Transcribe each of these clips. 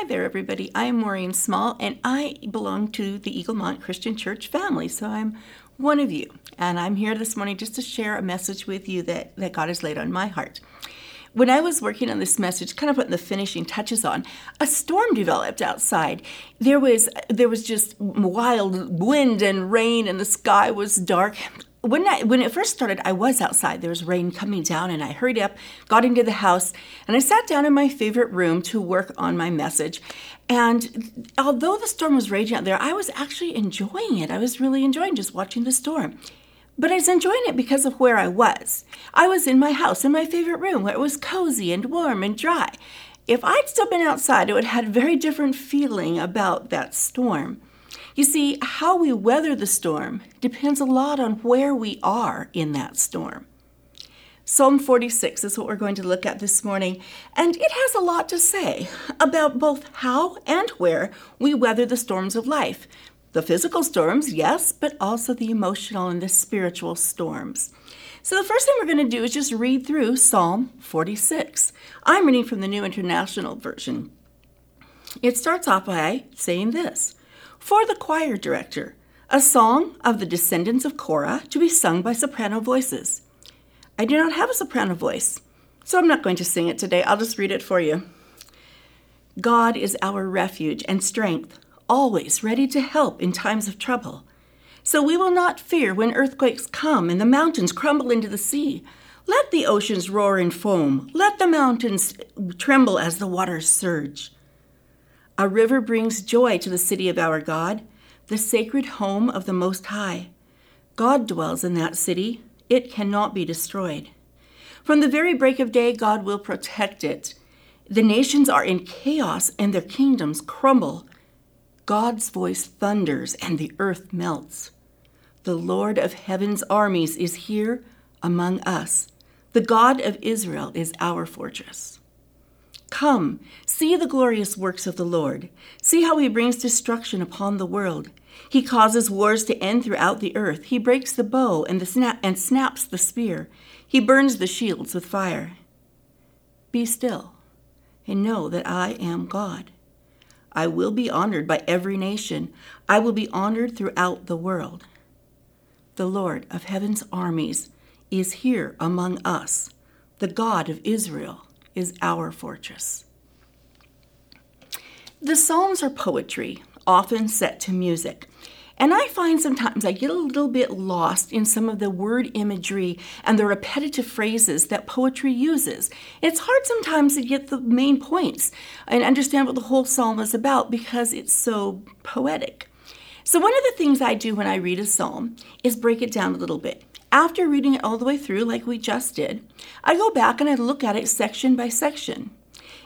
Hi there, everybody. I'm Maureen Small, and I belong to the Eaglemont Christian Church family, so I'm one of you. And I'm here this morning just to share a message with you that, that God has laid on my heart. When I was working on this message, kind of putting the finishing touches on, a storm developed outside. There was there was just wild wind and rain, and the sky was dark when I, when it first started, I was outside. There was rain coming down, and I hurried up, got into the house, and I sat down in my favorite room to work on my message. And although the storm was raging out there, I was actually enjoying it. I was really enjoying just watching the storm. But I was enjoying it because of where I was. I was in my house, in my favorite room, where it was cozy and warm and dry. If I'd still been outside, it would have had a very different feeling about that storm. You see, how we weather the storm depends a lot on where we are in that storm. Psalm 46 is what we're going to look at this morning, and it has a lot to say about both how and where we weather the storms of life. The physical storms, yes, but also the emotional and the spiritual storms. So, the first thing we're going to do is just read through Psalm 46. I'm reading from the New International Version. It starts off by saying this for the choir director, a song of the descendants of Korah to be sung by soprano voices. I do not have a soprano voice, so I'm not going to sing it today. I'll just read it for you. God is our refuge and strength, always ready to help in times of trouble. So we will not fear when earthquakes come and the mountains crumble into the sea. Let the oceans roar and foam. Let the mountains tremble as the waters surge. A river brings joy to the city of our God, the sacred home of the Most High. God dwells in that city, it cannot be destroyed. From the very break of day, God will protect it. The nations are in chaos and their kingdoms crumble. God's voice thunders and the earth melts. The Lord of heaven's armies is here among us. The God of Israel is our fortress. Come, see the glorious works of the Lord. See how he brings destruction upon the world. He causes wars to end throughout the earth. He breaks the bow and, the and snaps the spear. He burns the shields with fire. Be still and know that I am God. I will be honored by every nation. I will be honored throughout the world. The Lord of heaven's armies is here among us. The God of Israel is our fortress. The Psalms are poetry, often set to music. And I find sometimes I get a little bit lost in some of the word imagery and the repetitive phrases that poetry uses. It's hard sometimes to get the main points and understand what the whole psalm is about because it's so poetic. So, one of the things I do when I read a psalm is break it down a little bit. After reading it all the way through, like we just did, I go back and I look at it section by section.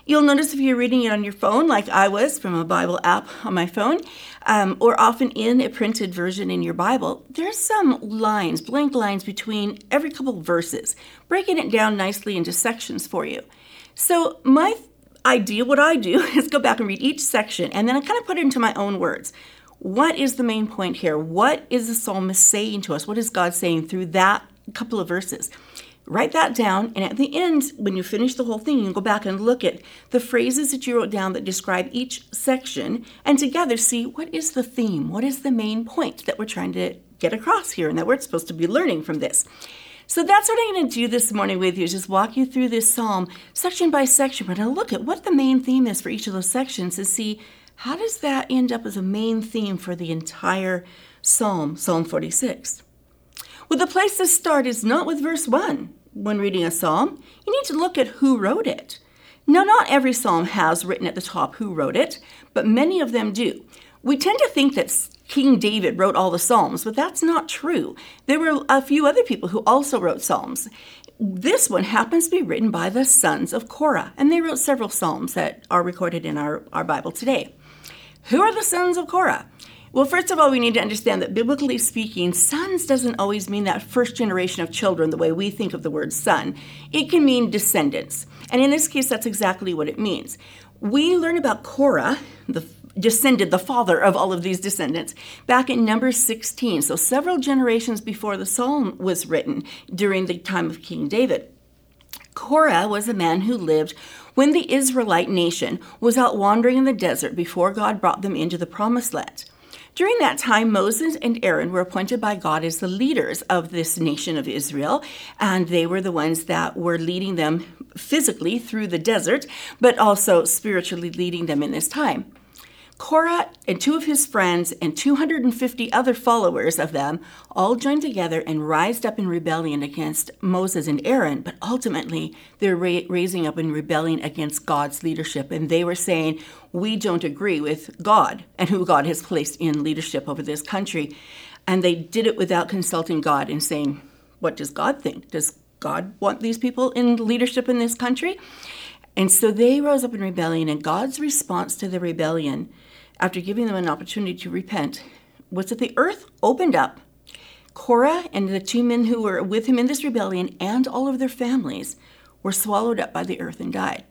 You'll notice if you're reading it on your phone, like I was from a Bible app on my phone, um, or often in a printed version in your Bible, there's some lines, blank lines between every couple verses, breaking it down nicely into sections for you. So, my idea, what I do, is go back and read each section and then I kind of put it into my own words. What is the main point here? What is the psalmist saying to us? What is God saying through that couple of verses? Write that down, and at the end, when you finish the whole thing, you can go back and look at the phrases that you wrote down that describe each section, and together see what is the theme, what is the main point that we're trying to get across here, and that we're supposed to be learning from this. So that's what I'm going to do this morning with you, is just walk you through this psalm section by section. We're going to look at what the main theme is for each of those sections and see how does that end up as a main theme for the entire psalm, Psalm 46? Well, the place to start is not with verse 1. When reading a psalm, you need to look at who wrote it. Now, not every psalm has written at the top who wrote it, but many of them do. We tend to think that King David wrote all the Psalms, but that's not true. There were a few other people who also wrote Psalms. This one happens to be written by the sons of Korah, and they wrote several Psalms that are recorded in our, our Bible today. Who are the sons of Korah? Well, first of all, we need to understand that biblically speaking, sons doesn't always mean that first generation of children the way we think of the word son. It can mean descendants. And in this case, that's exactly what it means. We learn about Korah, the descended, the father of all of these descendants, back in Numbers 16, so several generations before the psalm was written during the time of King David. Korah was a man who lived when the Israelite nation was out wandering in the desert before God brought them into the promised land. During that time, Moses and Aaron were appointed by God as the leaders of this nation of Israel, and they were the ones that were leading them physically through the desert, but also spiritually leading them in this time. Korah and two of his friends and 250 other followers of them all joined together and rised up in rebellion against Moses and Aaron, but ultimately they're ra- raising up in rebellion against God's leadership. And they were saying, We don't agree with God and who God has placed in leadership over this country. And they did it without consulting God and saying, What does God think? Does God want these people in leadership in this country? And so they rose up in rebellion, and God's response to the rebellion after giving them an opportunity to repent, was that the earth opened up. Korah and the two men who were with him in this rebellion and all of their families were swallowed up by the earth and died.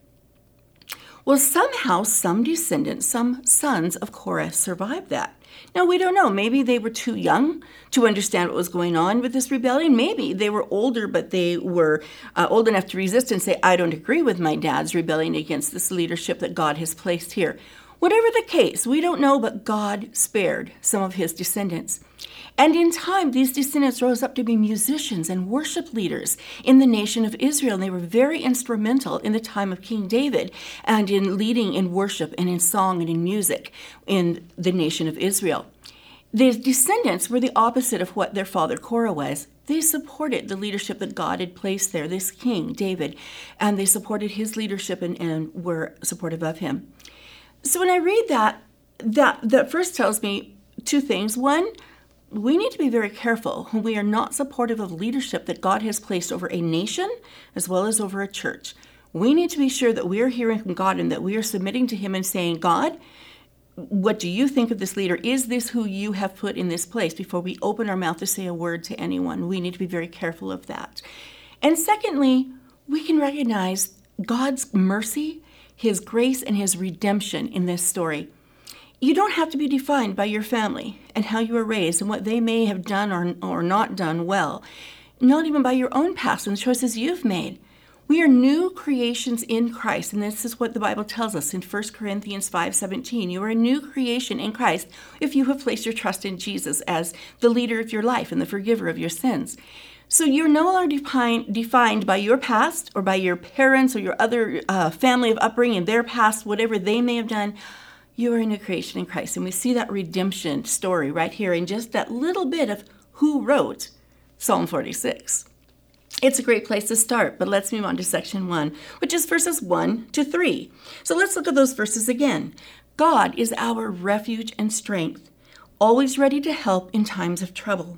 Well, somehow some descendants, some sons of Korah survived that. Now, we don't know. Maybe they were too young to understand what was going on with this rebellion. Maybe they were older, but they were uh, old enough to resist and say, I don't agree with my dad's rebellion against this leadership that God has placed here. Whatever the case, we don't know, but God spared some of his descendants. And in time, these descendants rose up to be musicians and worship leaders in the nation of Israel. And they were very instrumental in the time of King David and in leading in worship and in song and in music in the nation of Israel. The descendants were the opposite of what their father Korah was. They supported the leadership that God had placed there, this king, David, and they supported his leadership and, and were supportive of him. So when I read that, that that first tells me two things. One, we need to be very careful when we are not supportive of leadership that God has placed over a nation as well as over a church. We need to be sure that we are hearing from God and that we are submitting to Him and saying, God, what do you think of this leader? Is this who you have put in this place? Before we open our mouth to say a word to anyone, we need to be very careful of that. And secondly, we can recognize God's mercy his grace and his redemption in this story. You don't have to be defined by your family and how you were raised and what they may have done or, or not done well, not even by your own past and the choices you've made. We are new creations in Christ, and this is what the Bible tells us in 1 Corinthians 5:17. You are a new creation in Christ if you have placed your trust in Jesus as the leader of your life and the forgiver of your sins. So you're no longer defined, defined by your past or by your parents or your other uh, family of upbringing, their past, whatever they may have done. You are a new creation in Christ. And we see that redemption story right here in just that little bit of who wrote Psalm 46. It's a great place to start, but let's move on to section one, which is verses one to three. So let's look at those verses again. God is our refuge and strength, always ready to help in times of trouble.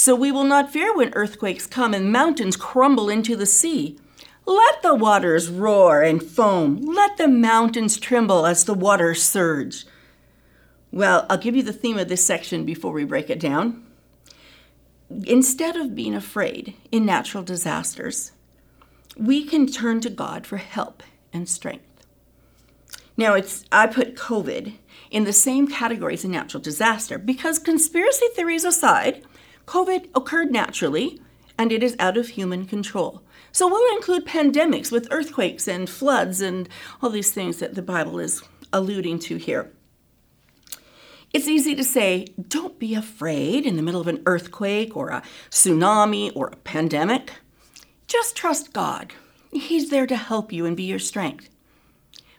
So we will not fear when earthquakes come and mountains crumble into the sea. Let the waters roar and foam. Let the mountains tremble as the waters surge. Well, I'll give you the theme of this section before we break it down. Instead of being afraid in natural disasters, we can turn to God for help and strength. Now, it's I put COVID in the same category as a natural disaster because conspiracy theories aside, COVID occurred naturally, and it is out of human control. So we'll include pandemics with earthquakes and floods and all these things that the Bible is alluding to here. It's easy to say, don't be afraid in the middle of an earthquake or a tsunami or a pandemic. Just trust God. He's there to help you and be your strength.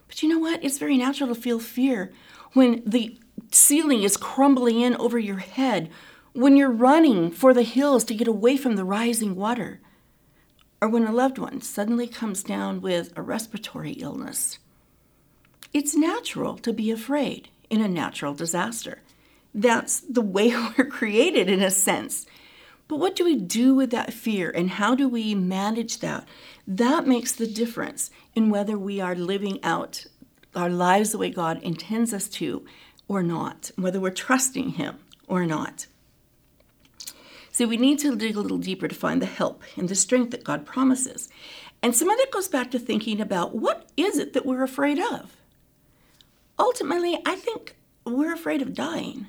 But you know what? It's very natural to feel fear when the ceiling is crumbling in over your head when you're running for the hills to get away from the rising water, or when a loved one suddenly comes down with a respiratory illness. It's natural to be afraid in a natural disaster. That's the way we're created, in a sense. But what do we do with that fear and how do we manage that? That makes the difference in whether we are living out our lives the way God intends us to or not, whether we're trusting Him or not. See, we need to dig a little deeper to find the help and the strength that God promises. And some of that goes back to thinking about what is it that we're afraid of? Ultimately, I think we're afraid of dying.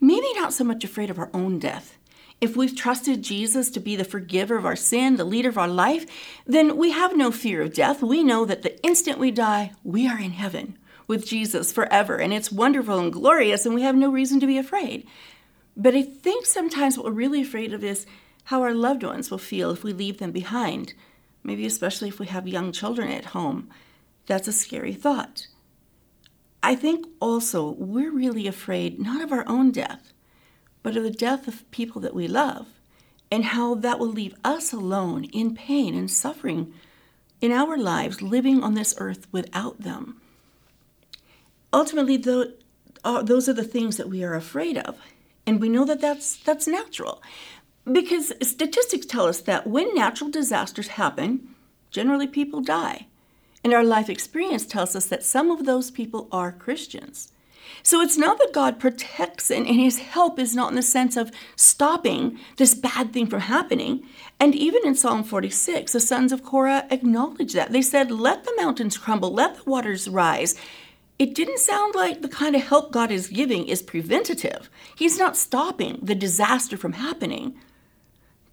Maybe not so much afraid of our own death if we've trusted Jesus to be the forgiver of our sin, the leader of our life, then we have no fear of death. We know that the instant we die, we are in heaven with Jesus forever, and it's wonderful and glorious, and we have no reason to be afraid. But I think sometimes what we're really afraid of is how our loved ones will feel if we leave them behind, maybe especially if we have young children at home. That's a scary thought. I think also we're really afraid not of our own death, but of the death of people that we love, and how that will leave us alone in pain and suffering in our lives, living on this earth without them. Ultimately, uh, those are the things that we are afraid of, and we know that that's, that's natural. Because statistics tell us that when natural disasters happen, generally people die. And our life experience tells us that some of those people are Christians. So it's not that God protects and, and his help is not in the sense of stopping this bad thing from happening. And even in Psalm 46, the sons of Korah acknowledge that. They said, Let the mountains crumble, let the waters rise. It didn't sound like the kind of help God is giving is preventative. He's not stopping the disaster from happening.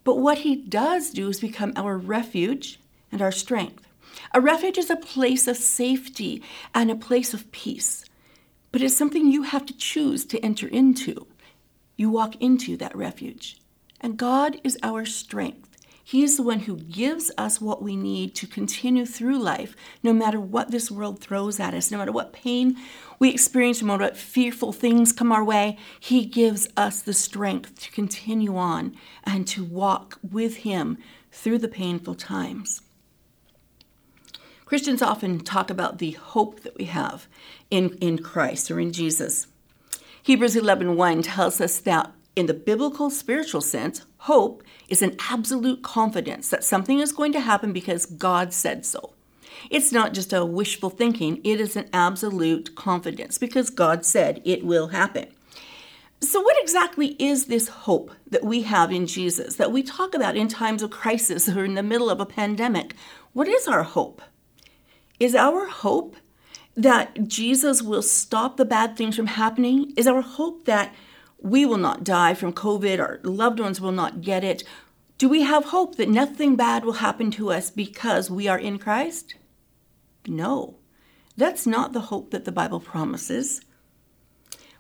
But what he does do is become our refuge and our strength. A refuge is a place of safety and a place of peace, but it's something you have to choose to enter into. You walk into that refuge. And God is our strength. He is the one who gives us what we need to continue through life, no matter what this world throws at us, no matter what pain we experience, no matter what fearful things come our way. He gives us the strength to continue on and to walk with Him through the painful times. Christians often talk about the hope that we have in, in Christ or in Jesus. Hebrews 11:1 tells us that in the biblical spiritual sense, hope is an absolute confidence that something is going to happen because God said so. It's not just a wishful thinking, it is an absolute confidence because God said it will happen. So, what exactly is this hope that we have in Jesus that we talk about in times of crisis or in the middle of a pandemic? What is our hope? Is our hope that Jesus will stop the bad things from happening? Is our hope that we will not die from COVID, our loved ones will not get it? Do we have hope that nothing bad will happen to us because we are in Christ? No, that's not the hope that the Bible promises.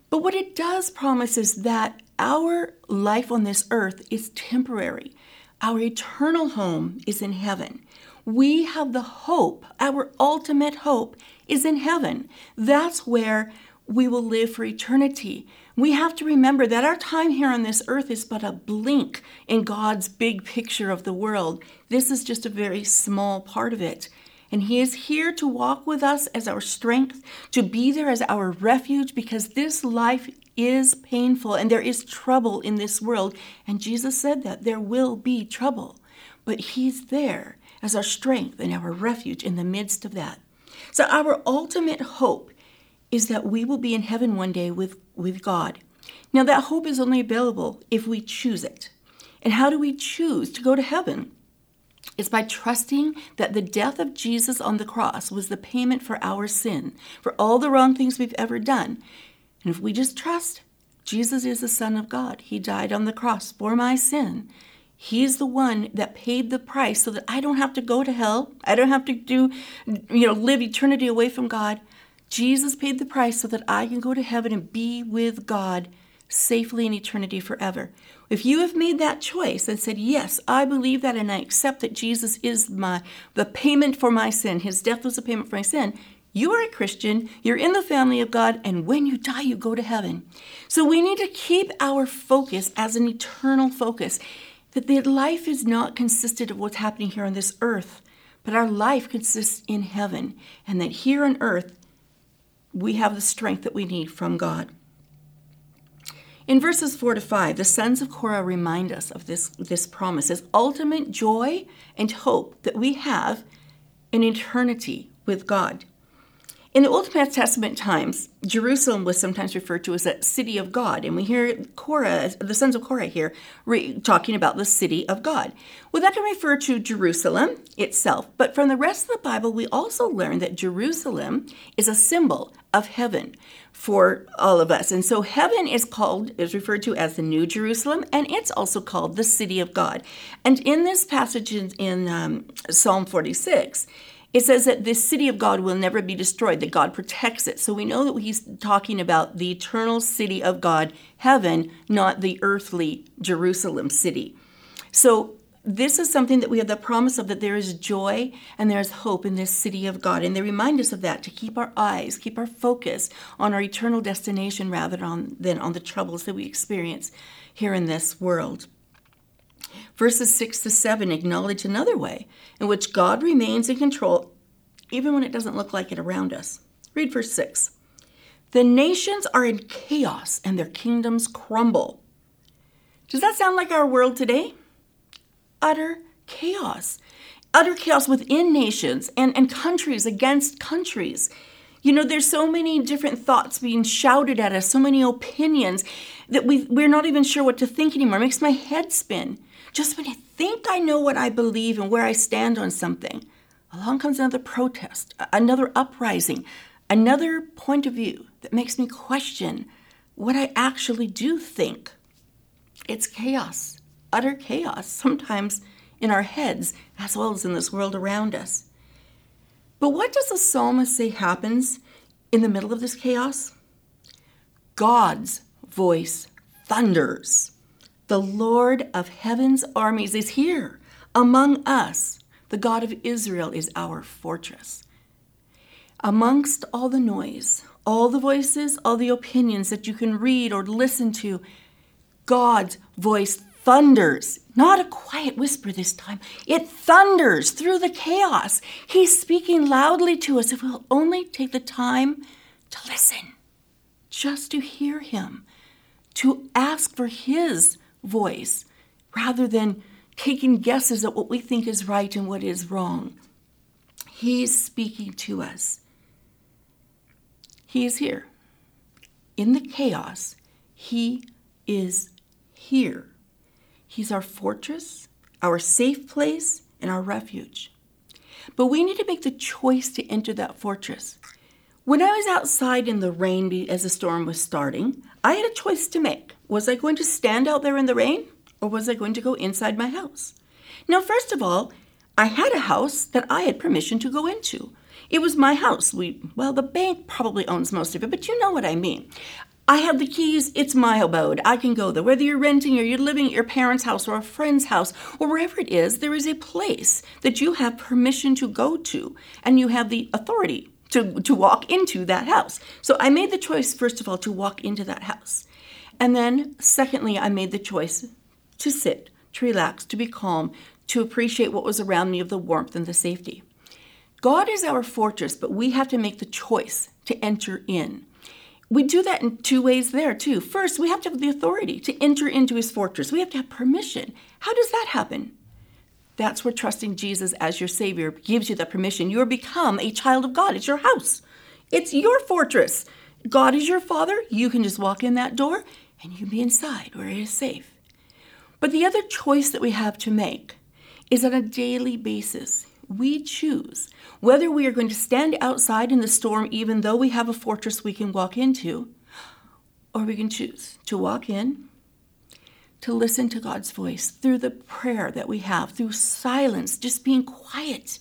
But what it does promise is that our life on this earth is temporary. Our eternal home is in heaven we have the hope, our ultimate hope is in heaven. That's where we will live for eternity. We have to remember that our time here on this earth is but a blink in God's big picture of the world. This is just a very small part of it. And He is here to walk with us as our strength, to be there as our refuge, because this life is painful and there is trouble in this world. And Jesus said that there will be trouble, but He's there as our strength and our refuge in the midst of that. So, our ultimate hope is that we will be in heaven one day with, with God. Now, that hope is only available if we choose it. And how do we choose to go to heaven? It's by trusting that the death of Jesus on the cross was the payment for our sin, for all the wrong things we've ever done. And if we just trust, Jesus is the Son of God. He died on the cross for my sin. He's the one that paid the price so that I don't have to go to hell. I don't have to do, you know, live eternity away from God. Jesus paid the price so that I can go to heaven and be with God safely in eternity forever. If you have made that choice and said, Yes, I believe that and I accept that Jesus is my the payment for my sin, his death was the payment for my sin, you are a Christian, you're in the family of God, and when you die, you go to heaven. So we need to keep our focus as an eternal focus that the life is not consisted of what's happening here on this earth, but our life consists in heaven, and that here on earth we have the strength that we need from God. In verses 4 to 5, the sons of Korah remind us of this, this promise, this ultimate joy and hope that we have in eternity with God. In the Old Testament times, Jerusalem was sometimes referred to as a city of God, and we hear Korah, the sons of Korah here, re- talking about the city of God. Well, that can refer to Jerusalem itself, but from the rest of the Bible, we also learn that Jerusalem is a symbol of heaven for all of us. And so heaven is called, is referred to as the New Jerusalem, and it's also called the city of God. And in this passage in, in um, Psalm 46, it says that this city of God will never be destroyed, that God protects it. So we know that he's talking about the eternal city of God, heaven, not the earthly Jerusalem city. So this is something that we have the promise of that there is joy and there's hope in this city of God. And they remind us of that to keep our eyes, keep our focus on our eternal destination rather than on the troubles that we experience here in this world. Verses 6 to 7 acknowledge another way in which God remains in control even when it doesn't look like it around us. Read verse 6. The nations are in chaos and their kingdoms crumble. Does that sound like our world today? Utter chaos. Utter chaos within nations and, and countries against countries. You know, there's so many different thoughts being shouted at us, so many opinions that we, we're not even sure what to think anymore. It makes my head spin. Just when I think I know what I believe and where I stand on something, along comes another protest, another uprising, another point of view that makes me question what I actually do think. It's chaos, utter chaos, sometimes in our heads as well as in this world around us. But what does the psalmist say happens in the middle of this chaos? God's voice thunders. The Lord of heaven's armies is here among us. The God of Israel is our fortress. Amongst all the noise, all the voices, all the opinions that you can read or listen to, God's voice thunders. Not a quiet whisper this time. It thunders through the chaos. He's speaking loudly to us if we'll only take the time to listen, just to hear Him, to ask for His voice rather than taking guesses at what we think is right and what is wrong. He's speaking to us. He is here. In the chaos, He is here. He's our fortress, our safe place, and our refuge. But we need to make the choice to enter that fortress. When I was outside in the rain as the storm was starting, I had a choice to make. Was I going to stand out there in the rain or was I going to go inside my house? Now, first of all, I had a house that I had permission to go into. It was my house. We well, the bank probably owns most of it, but you know what I mean. I have the keys, it's my abode. I can go there. Whether you're renting or you're living at your parents' house or a friend's house or wherever it is, there is a place that you have permission to go to and you have the authority to, to walk into that house. So I made the choice, first of all, to walk into that house. And then, secondly, I made the choice to sit, to relax, to be calm, to appreciate what was around me of the warmth and the safety. God is our fortress, but we have to make the choice to enter in. We do that in two ways there, too. First, we have to have the authority to enter into his fortress. We have to have permission. How does that happen? That's where trusting Jesus as your Savior gives you that permission. You're become a child of God. It's your house, it's your fortress. God is your Father. You can just walk in that door and you can be inside where it is safe. But the other choice that we have to make is on a daily basis. We choose whether we are going to stand outside in the storm, even though we have a fortress we can walk into, or we can choose to walk in, to listen to God's voice through the prayer that we have, through silence, just being quiet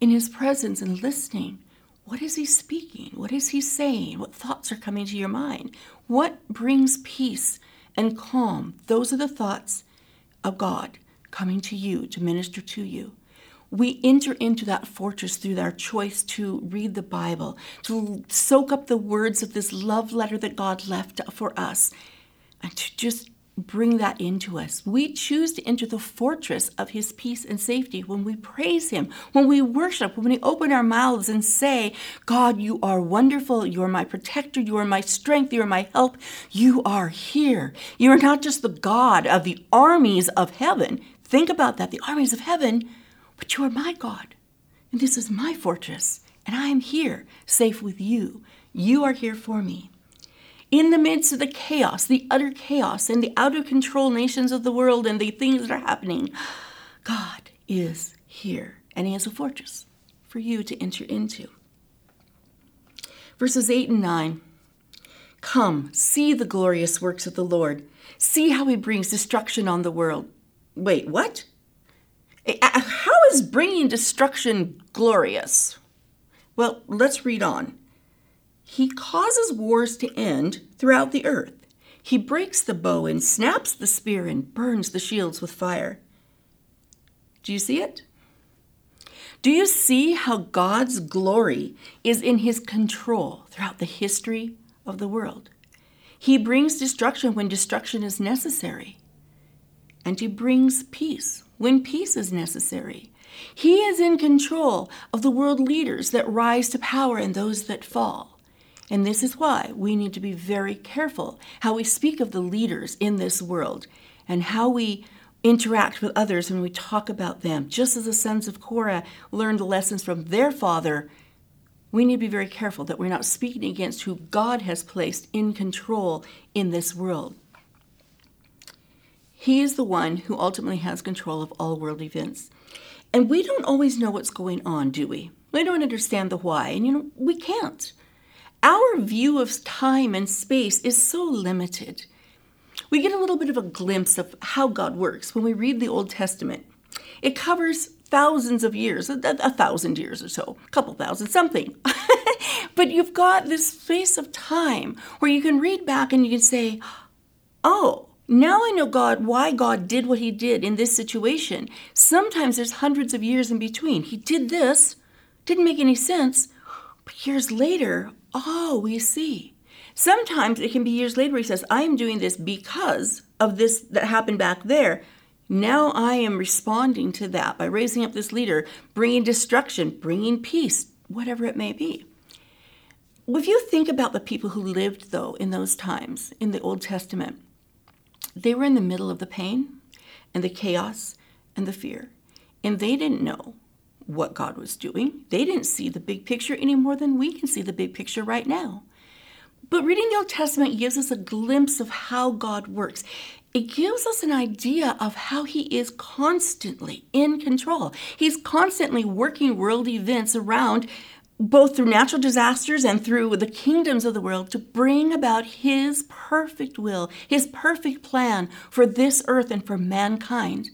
in His presence and listening. What is He speaking? What is He saying? What thoughts are coming to your mind? What brings peace and calm? Those are the thoughts of God coming to you to minister to you. We enter into that fortress through our choice to read the Bible, to soak up the words of this love letter that God left for us, and to just bring that into us. We choose to enter the fortress of His peace and safety when we praise Him, when we worship, when we open our mouths and say, God, you are wonderful. You are my protector. You are my strength. You are my help. You are here. You are not just the God of the armies of heaven. Think about that the armies of heaven, but you are my God. And this is my fortress. And I am here, safe with you. You are here for me. In the midst of the chaos, the utter chaos, and the out of control nations of the world and the things that are happening, God is here, and He has a fortress for you to enter into. Verses 8 and 9 Come, see the glorious works of the Lord. See how He brings destruction on the world. Wait, what? Eh, eh, how is bringing destruction glorious? Well, let's read on. He causes wars to end throughout the earth. He breaks the bow and snaps the spear and burns the shields with fire. Do you see it? Do you see how God's glory is in his control throughout the history of the world? He brings destruction when destruction is necessary, and he brings peace when peace is necessary. He is in control of the world leaders that rise to power and those that fall. And this is why we need to be very careful how we speak of the leaders in this world and how we interact with others when we talk about them. Just as the sons of Korah learned the lessons from their father, we need to be very careful that we're not speaking against who God has placed in control in this world. He is the one who ultimately has control of all world events. And we don't always know what's going on, do we? We don't understand the why, and you know, we can't. Our view of time and space is so limited we get a little bit of a glimpse of how God works when we read the Old Testament. It covers thousands of years, a, a thousand years or so, a couple thousand, something. but you've got this space of time where you can read back and you can say, oh, now I know God, why God did what he did in this situation. Sometimes there's hundreds of years in between. He did this, didn't make any sense, but years later, oh, we see. Sometimes it can be years later he says, I am doing this because of this that happened back there. Now I am responding to that by raising up this leader, bringing destruction, bringing peace, whatever it may be. If you think about the people who lived, though, in those times in the Old Testament, they were in the middle of the pain and the chaos and the fear. And they didn't know what God was doing. They didn't see the big picture any more than we can see the big picture right now. But reading the Old Testament gives us a glimpse of how God works. It gives us an idea of how He is constantly in control. He's constantly working world events around, both through natural disasters and through the kingdoms of the world, to bring about His perfect will, His perfect plan for this earth and for mankind.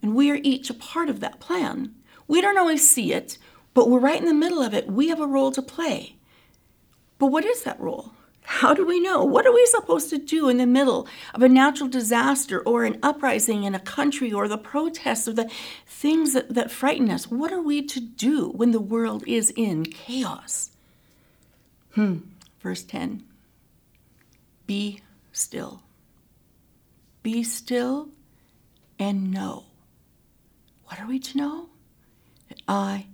And we are each a part of that plan. We don't always see it, but we're right in the middle of it. We have a role to play. But what is that role? How do we know? What are we supposed to do in the middle of a natural disaster or an uprising in a country or the protests or the things that, that frighten us? What are we to do when the world is in chaos? Hmm. Verse 10 Be still. Be still and know. What are we to know? I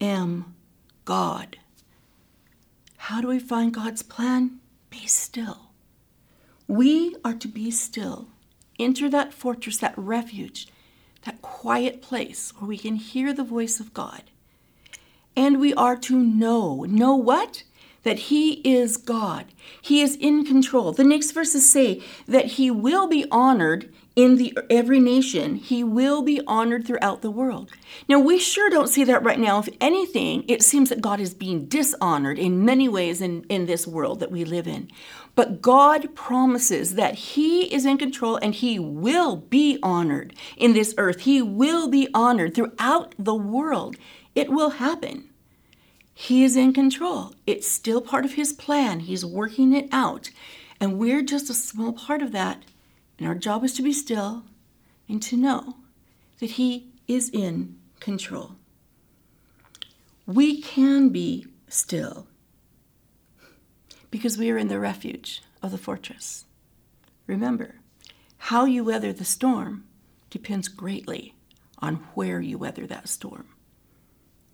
am God. How do we find God's plan? Be still. We are to be still. Enter that fortress, that refuge, that quiet place where we can hear the voice of God. And we are to know. Know what? That He is God. He is in control. The next verses say that He will be honored in the every nation. He will be honored throughout the world. Now we sure don't see that right now. If anything it seems that god is being dishonored in many ways in, in this world that we live in. But god promises that he is in control and he will be honored in this earth. He will be honored throughout the world. It will happen he is in control it's still part of his plan he's working it out and we're just a small part of that and our job is to be still and to know that He is in control. We can be still because we are in the refuge of the fortress. Remember, how you weather the storm depends greatly on where you weather that storm.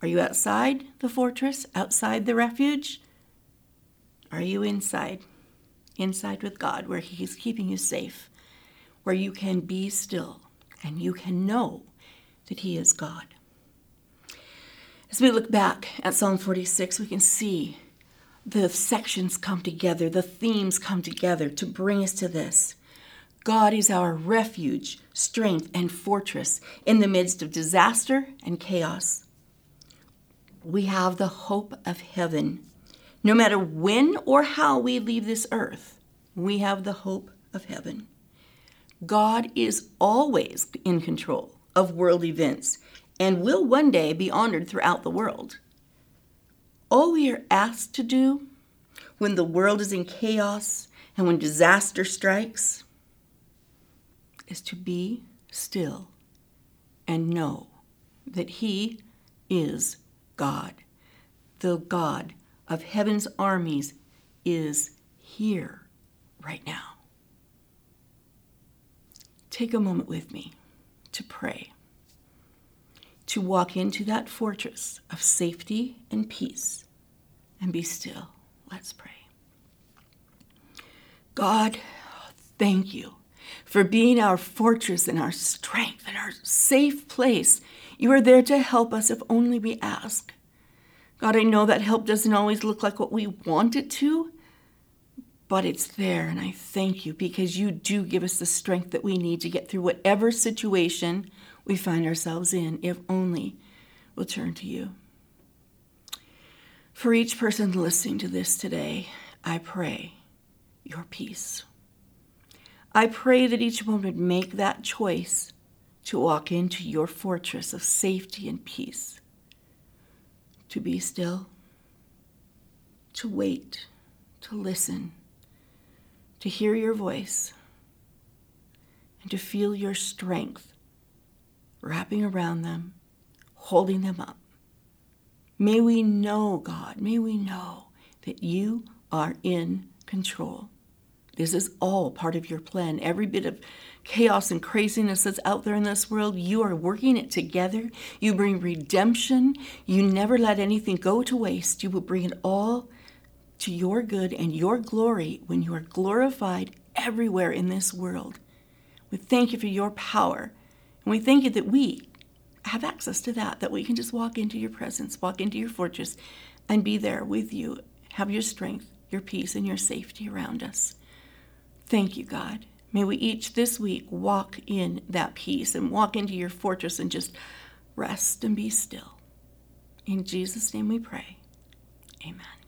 Are you outside the fortress, outside the refuge? Are you inside? Inside with God, where He's keeping you safe where you can be still and you can know that He is God. As we look back at Psalm 46, we can see the sections come together, the themes come together to bring us to this. God is our refuge, strength, and fortress in the midst of disaster and chaos. We have the hope of heaven. No matter when or how we leave this earth, we have the hope of heaven. God is always in control of world events and will one day be honored throughout the world. All we are asked to do when the world is in chaos and when disaster strikes is to be still and know that He is God. The God of heaven's armies is here right now. Take a moment with me to pray to walk into that fortress of safety and peace and be still. Let's pray. God, thank you for being our fortress and our strength and our safe place. You are there to help us if only we ask. God, I know that help doesn't always look like what we want it to, but it's there, and I thank you because you do give us the strength that we need to get through whatever situation we find ourselves in if only we'll turn to you. For each person listening to this today, I pray your peace. I pray that each one would make that choice to walk into your fortress of safety and peace, to be still, to wait, to listen, to hear your voice, and to feel your strength wrapping around them, holding them up. May we know, God, may we know that you are in control. This is all part of your plan. Every bit of chaos and craziness that's out there in this world, you are working it together. You bring redemption. You never let anything go to waste. You will bring it all to your good and your glory when you are glorified everywhere in this world. We thank you for your power and we thank you that we have access to that, that we can just walk into your presence, walk into your fortress, and be there with you, have your strength, your peace, and your safety around us. Thank you, God. May we each this week walk in that peace and walk into your fortress and just rest and be still. In Jesus' name we pray. Amen.